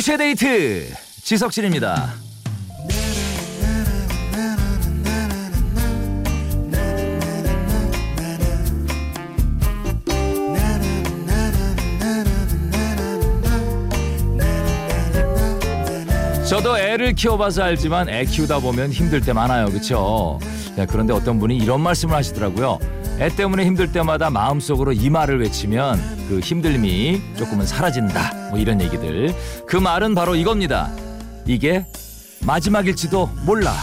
2시의 데이트 지석진입니다. 저도 애를 키워봐서 알지만 애 키우다 보면 힘들 때 많아요. 그렇죠? 그런데 어떤 분이 이런 말씀을 하시더라고요. 애 때문에 힘들 때마다 마음속으로 이 말을 외치면 그 힘듦이 조금은 사라진다. 뭐 이런 얘기들. 그 말은 바로 이겁니다. 이게 마지막일지도 몰라.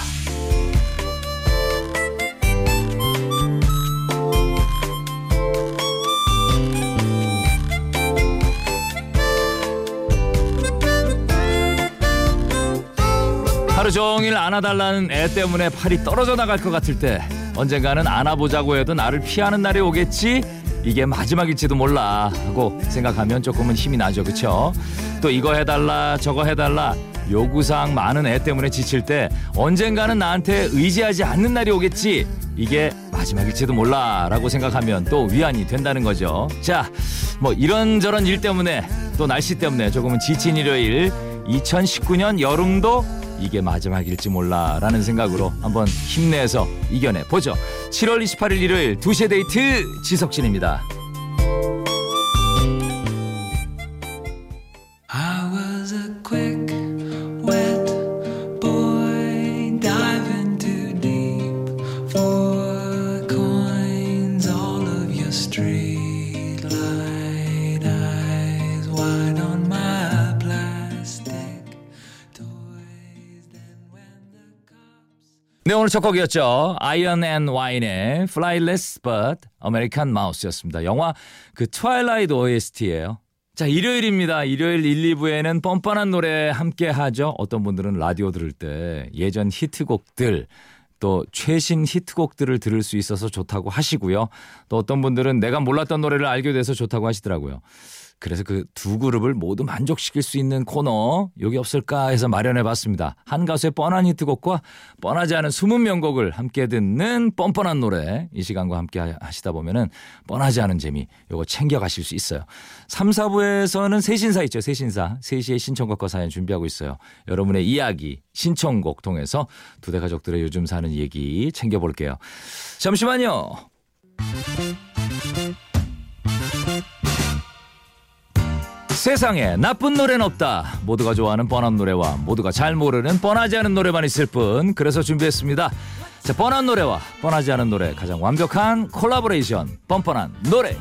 하루 종일 안아달라는 애 때문에 팔이 떨어져 나갈 것 같을 때 언젠가는 안아보자고 해도 나를 피하는 날이 오겠지? 이게 마지막일지도 몰라. 하고 생각하면 조금은 힘이 나죠. 그쵸? 또 이거 해달라 저거 해달라. 요구사항 많은 애 때문에 지칠 때 언젠가는 나한테 의지하지 않는 날이 오겠지? 이게 마지막일지도 몰라. 라고 생각하면 또 위안이 된다는 거죠. 자 뭐 이런저런 일 때문에 또 날씨 때문에 조금은 지친 일요일. 2019년 여름도 이게 마지막일지 몰라라는 생각으로 한번 힘내서 이겨내 보죠. 7월 28일 일요일 2시에 데이트 지석진입니다. 오늘 첫 곡이었죠. Iron & Wine의 Flightless Bird, American Mouth였습니다. 영화 그 Twilight OST예요. 자, 일요일입니다. 일요일 1, 2부에는 뻔뻔한 노래 함께 하죠. 어떤 분들은 라디오 들을 때 예전 히트곡들 또 최신 히트곡들을 들을 수 있어서 좋다고 하시고요. 또 어떤 분들은 내가 몰랐던 노래를 알게 돼서 좋다고 하시더라고요. 그래서 그 두 그룹을 모두 만족시킬 수 있는 코너 여기 없을까 해서 마련해 봤습니다. 한 가수의 뻔한 히트곡과 뻔하지 않은 숨은 명곡을 함께 듣는 뻔뻔한 노래 이 시간과 함께 하시다 보면은 뻔하지 않은 재미 요거 챙겨 가실 수 있어요. 3, 4부에서는 새 신사 있죠. 새 신사. 3시에 신청곡과 사연 준비하고 있어요. 여러분의 이야기 신청곡 통해서 두 대 가족들의 요즘 사는 얘기 챙겨 볼게요. 잠시만요. 세상에 나쁜 노래는 없다. 모두가 좋아하는 뻔한 노래와 모두가 잘 모르는 뻔하지 않은 노래만 있을 뿐. 그래서 준비했습니다. 자, 뻔한 노래와 뻔하지 않은 노래 가장 완벽한 콜라보레이션 뻔뻔한 노래.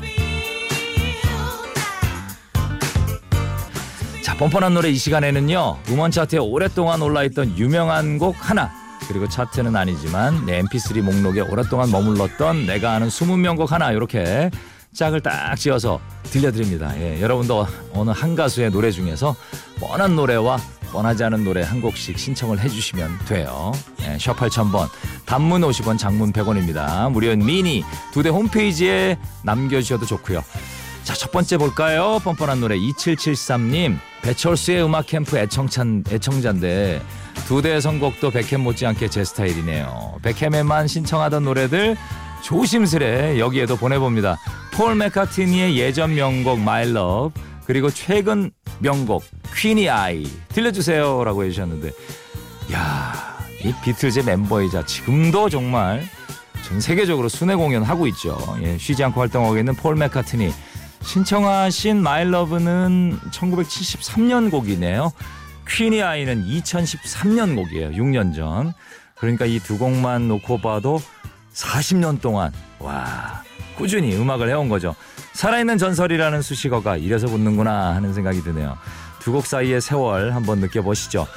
자, 뻔뻔한 노래 이 시간에는요. 음원 차트에 오랫동안 올라있던 유명한 곡 하나 그리고 차트는 아니지만 내 mp3 목록에 오랫동안 머물렀던 내가 아는 20명 곡 하나 이렇게 짝을 딱 지어서 들려드립니다. 예, 여러분도 어느 한 가수의 노래 중에서 뻔한 노래와 뻔하지 않은 노래 한 곡씩 신청을 해주시면 돼요. 예, 샵 8000번 단문 50원 장문 100원입니다. 무료인 미니 두 대 홈페이지에 남겨주셔도 좋고요. 자, 첫 번째 볼까요? 뻔뻔한 노래 2773님. 배철수의 음악 캠프 애청찬, 애청자인데 두 대 선곡도 백햄 못지않게 제 스타일이네요. 백햄에만 신청하던 노래들 조심스레 여기에도 보내봅니다. 폴 맥카트니의 예전 명곡 My Love 그리고 최근 명곡 퀸이 아이 들려주세요라고 해주셨는데 야, 이 비틀즈의 멤버이자 지금도 정말 전 세계적으로 순회 공연하고 있죠. 예, 쉬지 않고 활동하고 있는 폴 맥카트니 신청하신 My Love는 1973년 곡이네요. 퀸이 아이는 2013년 곡이에요. 6년 전. 그러니까 이 두 곡만 놓고 봐도 40년 동안 와 꾸준히 음악을 해온 거죠. 살아있는 전설이라는 수식어가 이래서 붙는구나 하는 생각이 드네요. 두 곡 사이의 세월 한번 느껴보시죠.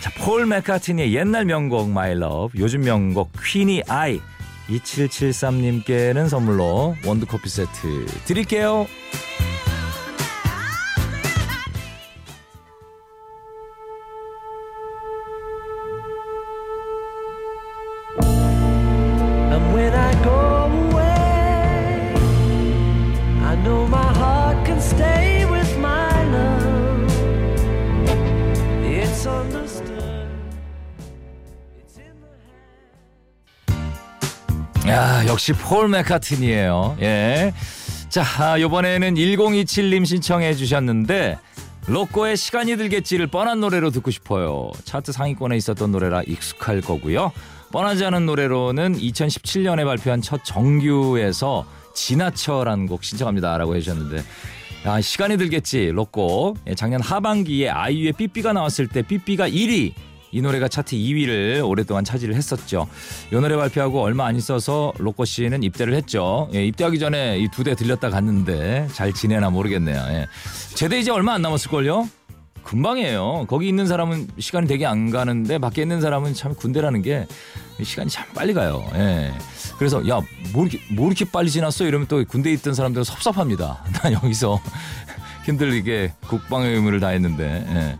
자, 폴 맥카트니의 옛날 명곡 My Love, 요즘 명곡 퀸이 아이 2773님께는 선물로 원두커피 세트 드릴게요. 역시 폴 맥카튼이에요. 예. 자, 아, 요번에는 1027님 신청해 주셨는데 로꼬의 시간이 들겠지를 뻔한 노래로 듣고 싶어요. 차트 상위권에 있었던 노래라 익숙할 거고요. 뻔하지 않은 노래로는 2017년에 발표한 첫 정규에서 지나쳐라는 곡 신청합니다라고 해주셨는데 아, 시간이 들겠지 로꼬 예, 작년 하반기에 아이유의 삐삐가 나왔을 때 삐삐가 1위 이 노래가 차트 2위를 오랫동안 차지를 했었죠. 이 노래 발표하고 얼마 안 있어서 로꼬 씨는 입대를 했죠. 예, 입대하기 전에 이 두 대 들렸다 갔는데 잘 지내나 모르겠네요. 예. 제대 이제 얼마 안 남았을걸요? 금방이에요. 거기 있는 사람은 시간이 되게 안 가는데 밖에 있는 사람은 참 군대라는 게 시간이 참 빨리 가요. 예. 그래서 야, 뭐 이렇게, 뭐 이렇게 빨리 지났어? 이러면 또 군대에 있던 사람들은 섭섭합니다. 나 여기서 힘들게 국방의 의무를 다했는데. 예.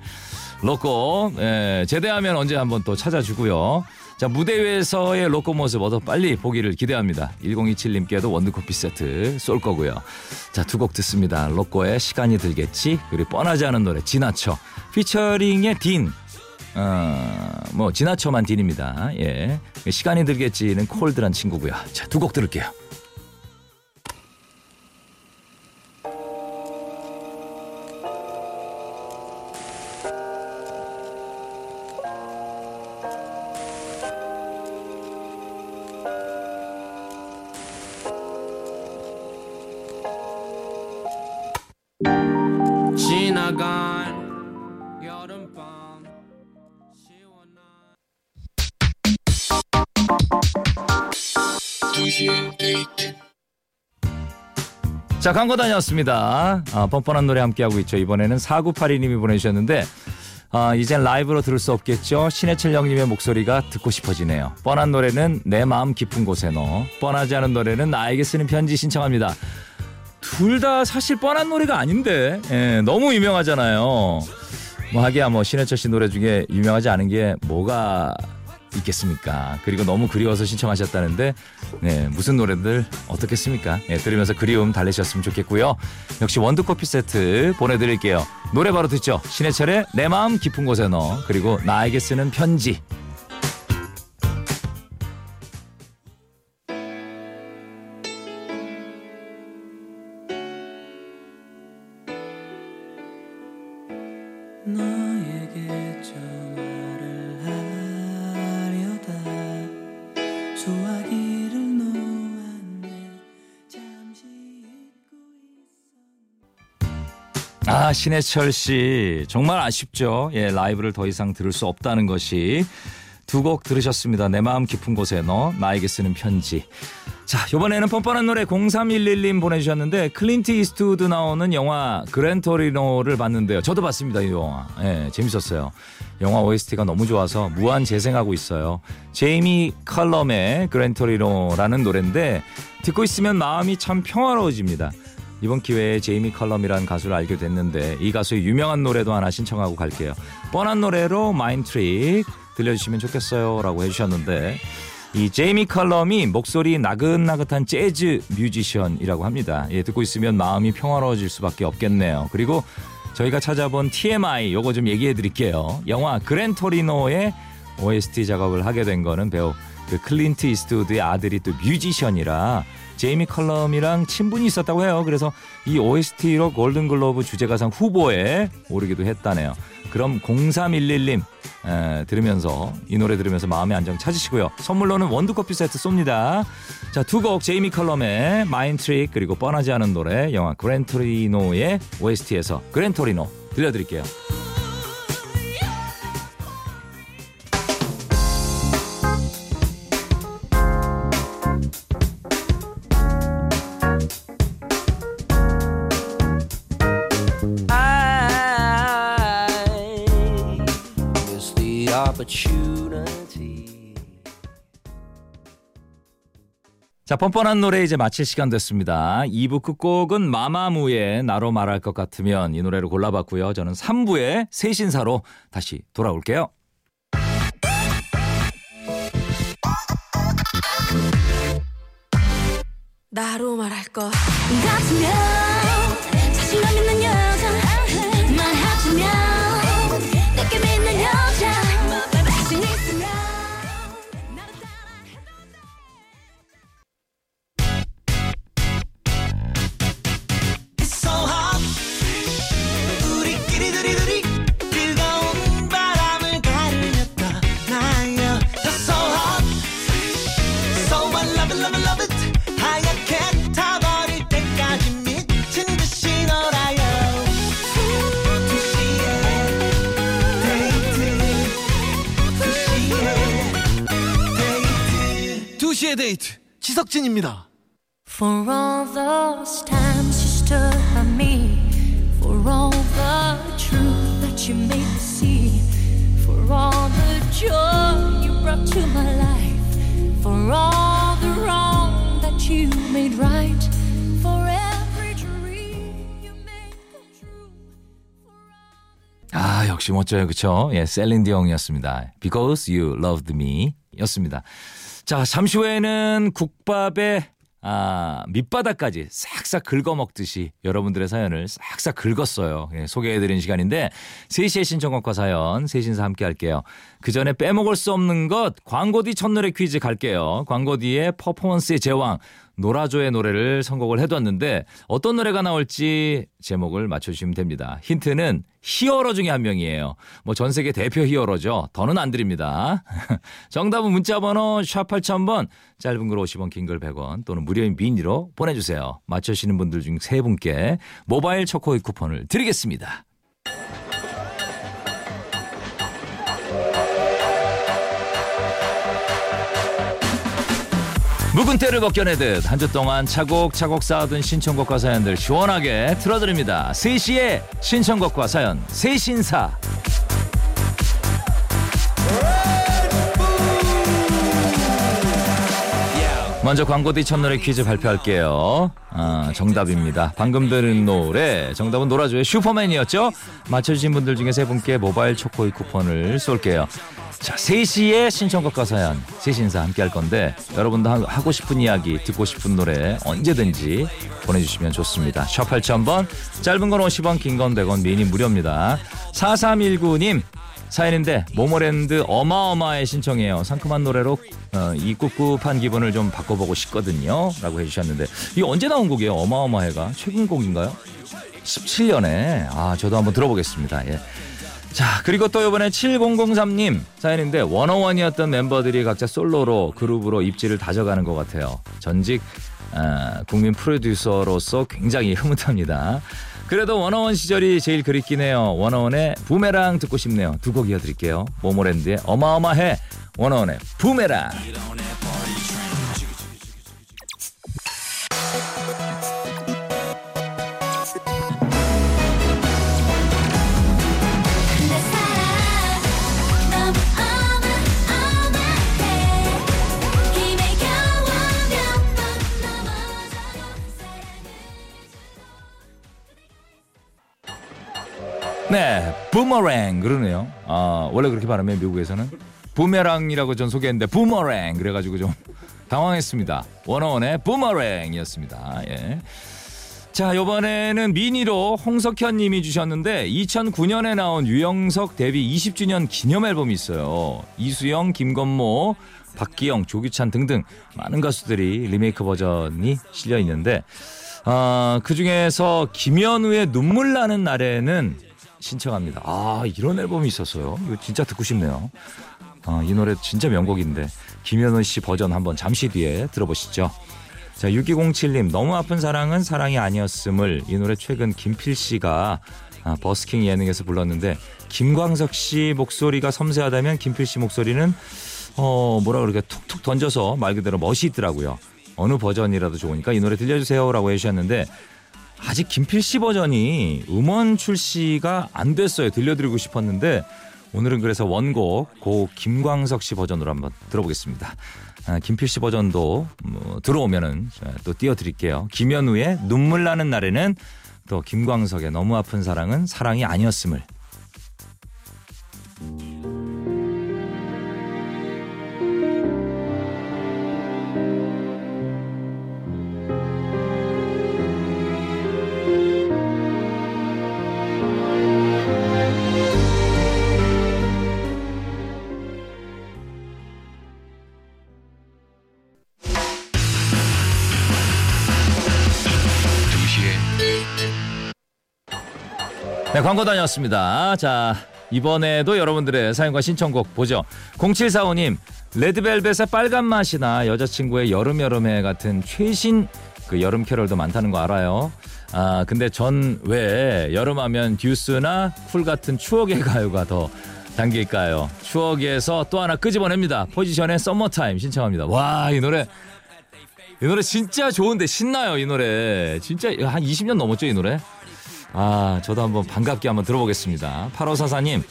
로꼬 예, 제대하면 언제 한번 또 찾아주고요. 자 무대 위에서의 로꼬 모습 얻어 빨리 보기를 기대합니다. 1027님께도 원두커피 세트 쏠 거고요. 자 두 곡 듣습니다. 로꼬의 시간이 들겠지 그리고 뻔하지 않은 노래 지나쳐 피처링의 딘 어, 뭐 지나쳐만 딘입니다. 예. 시간이 들겠지는 콜드란 친구고요. 자, 두 곡 들을게요. 자 광고 다녀왔습니다. 아, 뻔뻔한 노래 함께하고 있죠. 이번에는 4982님이 보내주셨는데 아, 이젠 라이브로 들을 수 없겠죠? 신해철 형님의 목소리가 듣고 싶어지네요. 뻔한 노래는 내 마음 깊은 곳에 넣어. 뻔하지 않은 노래는 나에게 쓰는 편지 신청합니다. 둘 다 사실 뻔한 노래가 아닌데 예, 너무 유명하잖아요. 뭐 하기야 뭐 신해철 씨 노래 중에 유명하지 않은 게 뭐가 있겠습니까? 그리고 너무 그리워서 신청하셨다는데 네, 무슨 노래들 어떻겠습니까? 예, 들으면서 그리움 달래셨으면 좋겠고요. 역시 원두커피 세트 보내드릴게요. 노래 바로 듣죠. 신해철의 내 마음 깊은 곳에 넣어 그리고 나에게 쓰는 편지 너 아 신해철 씨 정말 아쉽죠 예 라이브를 더 이상 들을 수 없다는 것이 두 곡 들으셨습니다 내 마음 깊은 곳에 너 나에게 쓰는 편지 자, 이번에는 뻔뻔한 노래 0311님 보내주셨는데 클린트 이스트우드 나오는 영화 Gran Torino를 봤는데요. 저도 봤습니다, 이 영화. 예, 재밌었어요. 영화 OST가 너무 좋아서 무한 재생하고 있어요. 제이미 컬럼의 Gran Torino라는 노래인데 듣고 있으면 마음이 참 평화로워집니다. 이번 기회에 제이미 컬럼이라는 가수를 알게 됐는데 이 가수의 유명한 노래도 하나 신청하고 갈게요. 뻔한 노래로 Mind Trick 들려주시면 좋겠어요 라고 해주셨는데 이 제이미 컬럼이 목소리 나긋나긋한 재즈 뮤지션이라고 합니다. 예, 듣고 있으면 마음이 평화로워질 수밖에 없겠네요. 그리고 저희가 찾아본 TMI 요거 좀 얘기해 드릴게요. 영화 Gran Torino의 OST 작업을 하게 된 거는 배우 그 클린트 이스트우드의 아들이 또 뮤지션이라 제이미 컬럼이랑 친분이 있었다고 해요. 그래서 이 OST로 골든글로브 주제가상 후보에 오르기도 했다네요. 그럼 0311님 에, 들으면서 이 노래 들으면서 마음의 안정 찾으시고요. 선물로는 원두커피 세트 쏩니다. 자, 두 곡 제이미 컬럼의 Mind Trick 그리고 뻔하지 않은 노래 영화 그랜토리노의 OST에서 그랜토리노 들려드릴게요. 자, 뻔뻔한 노래 이제 마칠 시간 됐습니다. 2부 끝곡은 마마무의 나로 말할 것 같으면 이 노래를 골라봤고요. 저는 3부의 새 신사로 다시 돌아올게요. 나로 말할 것 같으면 자신감 있는 추억의 데이트 지석진입니다. For all those times you stood by me, for all the truth that you made me see, for all the joy you brought to my life, for all the wrong that you made right, for every dream you made come true. 아 역시 멋져요 그쵸 예 셀린 디옹이었습니다 Because You Loved Me 였습니다 자 잠시 후에는 국밥에 아, 밑바닥까지 싹싹 긁어먹듯이 여러분들의 사연을 싹싹 긁었어요. 예, 소개해드린 시간인데 3시에 신청곡과 사연 3신사 함께 할게요. 그 전에 빼먹을 수 없는 것 광고 뒤 첫노래 퀴즈 갈게요. 광고 뒤에 퍼포먼스의 제왕 노라조의 노래를 선곡을 해뒀는데 어떤 노래가 나올지 제목을 맞춰주시면 됩니다. 힌트는 히어로 중에 한 명이에요. 뭐 전 세계 대표 히어로죠. 더는 안 드립니다. 정답은 문자번호 샵 8000번 짧은 글 50원 긴 글 100원 또는 무료인 미니로 보내주세요. 맞춰주시는 분들 중세 분께 모바일 초코이 쿠폰을 드리겠습니다. 묵은 때를 벗겨내듯 한 주 동안 차곡차곡 쌓아둔 신청곡과 사연들 시원하게 틀어드립니다. 3시에 신청곡과 사연 세신사 먼저 광고 뒤 첫노래 퀴즈 발표할게요. 아, 정답입니다. 방금 들은 노래 정답은 노라조의 슈퍼맨이었죠? 맞춰주신 분들 중에 세 분께 모바일 초코이 쿠폰을 쏠게요. 자, 3시에 신청곡과 사연, 세신사 함께 할 건데 여러분도 하- 하고 싶은 이야기, 듣고 싶은 노래 언제든지 보내주시면 좋습니다. 샵 8000번, 짧은 건 50원, 긴 건 100원, 미니 무료입니다. 4319님, 사연인데 모모랜드 어마어마의 신청해요. 상큼한 노래로 어, 이 꿉꿉한 기분을 좀 바꿔보고 싶거든요. 라고 해주셨는데 이게 언제 나온 곡이에요? 어마어마해가 최근 곡인가요? 17년에 아 저도 한번 들어보겠습니다. 예. 자 그리고 또 이번에 7003님 사연인데 원어원이었던 멤버들이 각자 솔로로 그룹으로 입지를 다져가는 것 같아요. 전직 아, 국민 프로듀서로서 굉장히 흐뭇합니다. 그래도 원어원 시절이 제일 그립긴 해요. 원어원의 부메랑 듣고 싶네요. 두 곡 이어드릴게요. 모모랜드의 어마어마해 원어원의 부메랑 네, 부머랭 그러네요. 아 원래 그렇게 발음해요 미국에서는 부메랑이라고 전 소개했는데 부머랭 그래가지고 좀 당황했습니다. 원어원의 부머랭이었습니다. 예. 자 이번에는 미니로 홍석현 님이 주셨는데 2009년에 나온 유영석 데뷔 20주년 기념 앨범이 있어요. 이수영, 김건모, 박기영, 조규찬 등등 많은 가수들이 리메이크 버전이 실려 있는데 아, 그 중에서 김현우의 눈물 나는 날에는 신청합니다. 아, 이런 앨범이 있었어요. 이거 진짜 듣고 싶네요. 아, 이 노래 진짜 명곡인데 김현우 씨 버전 한번 잠시 뒤에 들어보시죠. 자, 6207님 너무 아픈 사랑은 사랑이 아니었음을 이 노래 최근 김필 씨가 아, 버스킹 예능에서 불렀는데 김광석 씨 목소리가 섬세하다면 김필 씨 목소리는 어 뭐라 그러게 툭툭 던져서 말 그대로 멋이 있더라고요. 어느 버전이라도 좋으니까 이 노래 들려주세요라고 해주셨는데 아직 김필 씨 버전이 음원 출시가 안 됐어요. 들려드리고 싶었는데 오늘은 그래서 원곡 고 김광석 씨 버전으로 한번 들어보겠습니다. 아, 김필 씨 버전도 뭐 들어오면은 또 띄워드릴게요. 김현우의 눈물 나는 날에는 또 김광석의 너무 아픈 사랑은 사랑이 아니었음을 광고 다녀왔습니다. 자, 이번에도 여러분들의 사연과 신청곡 보죠. 0745님, 레드벨벳의 빨간 맛이나 여자친구의 여름 여름해 같은 최신 그 여름 캐럴도 많다는 거 알아요. 아, 근데 전 왜 여름하면 듀스나 쿨 같은 추억의 가요가 더 당길까요? 추억에서 또 하나 끄집어냅니다. 포지션의 Summer Time 신청합니다. 와, 이 노래. 이 노래 진짜 좋은데 신나요, 이 노래. 진짜 한 20년 넘었죠, 이 노래? 아, 저도 한번 반갑게 한번 들어보겠습니다. 8544님,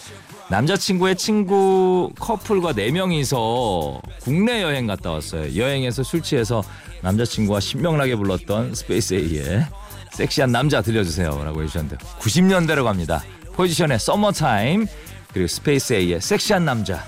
남자친구의 친구 커플과 4명이서 국내 여행 갔다 왔어요. 여행에서 술 취해서 남자친구와 신명나게 불렀던 스페이스 A의 섹시한 남자 들려주세요. 라고 해주셨는데 90년대로 갑니다. 포지션의 서머타임 그리고 스페이스 A의 섹시한 남자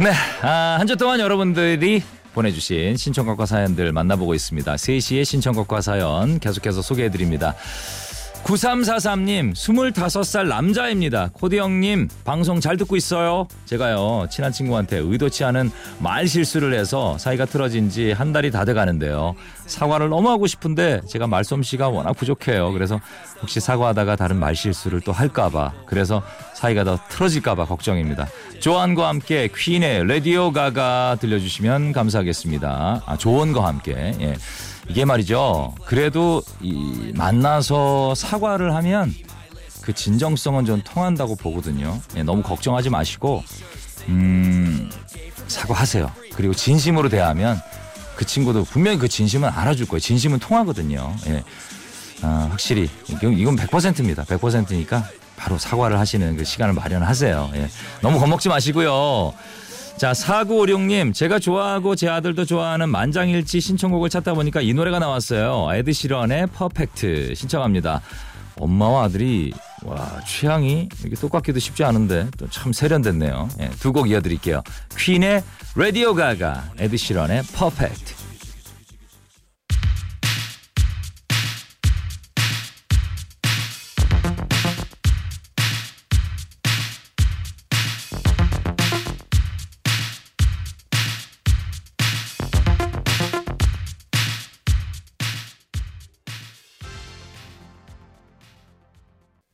네, 아, 한 주 동안 여러분들이 보내주신 신청곡과 사연들 만나보고 있습니다. 3시의 신청곡과 사연 계속해서 소개해드립니다. 9343님, 25살 남자입니다. 코디 형님, 방송 잘 듣고 있어요. 제가요, 친한 친구한테 의도치 않은 말 실수를 해서 사이가 틀어진 지 한 달이 다 돼 가는데요. 사과를 너무 하고 싶은데 제가 말솜씨가 워낙 부족해요. 그래서 혹시 사과하다가 다른 말 실수를 또 할까봐. 그래서 사이가 더 틀어질까봐 걱정입니다. 조한과 함께 퀸의 레디오 가가 들려주시면 감사하겠습니다. 아, 조언과 함께. 예. 이게 말이죠. 그래도 이 만나서 사과를 하면 그 진정성은 좀 통한다고 보거든요. 예, 너무 걱정하지 마시고 음, 사과하세요. 그리고 진심으로 대하면 그 친구도 분명히 그 진심은 알아줄 거예요. 진심은 통하거든요. 예. 아, 확실히 이건, 이건 100%입니다. 100%니까 바로 사과를 하시는 그 시간을 마련하세요. 예. 너무 겁먹지 마시고요. 자, 4956님, 제가 좋아하고 제 아들도 좋아하는 만장일치 신청곡을 찾다 보니까 이 노래가 나왔어요. 에드 시런의 Perfect 신청합니다. 엄마와 아들이 와 취향이 이렇게 똑같기도 쉽지 않은데 또 참 세련됐네요. 예, 두 곡 이어드릴게요. 퀸의 Radio Ga Ga, 에드 시런의 Perfect.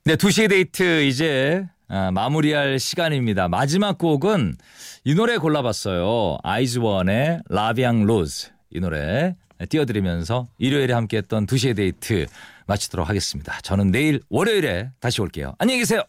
네, 2시의 데이트 이제 아, 마무리할 시간입니다. 마지막 곡은 이 노래 골라봤어요. 아이즈원의 La Vie en Rose 이 노래 띄워드리면서 일요일에 함께했던 2시의 데이트 마치도록 하겠습니다. 저는 내일 월요일에 다시 올게요. 안녕히 계세요.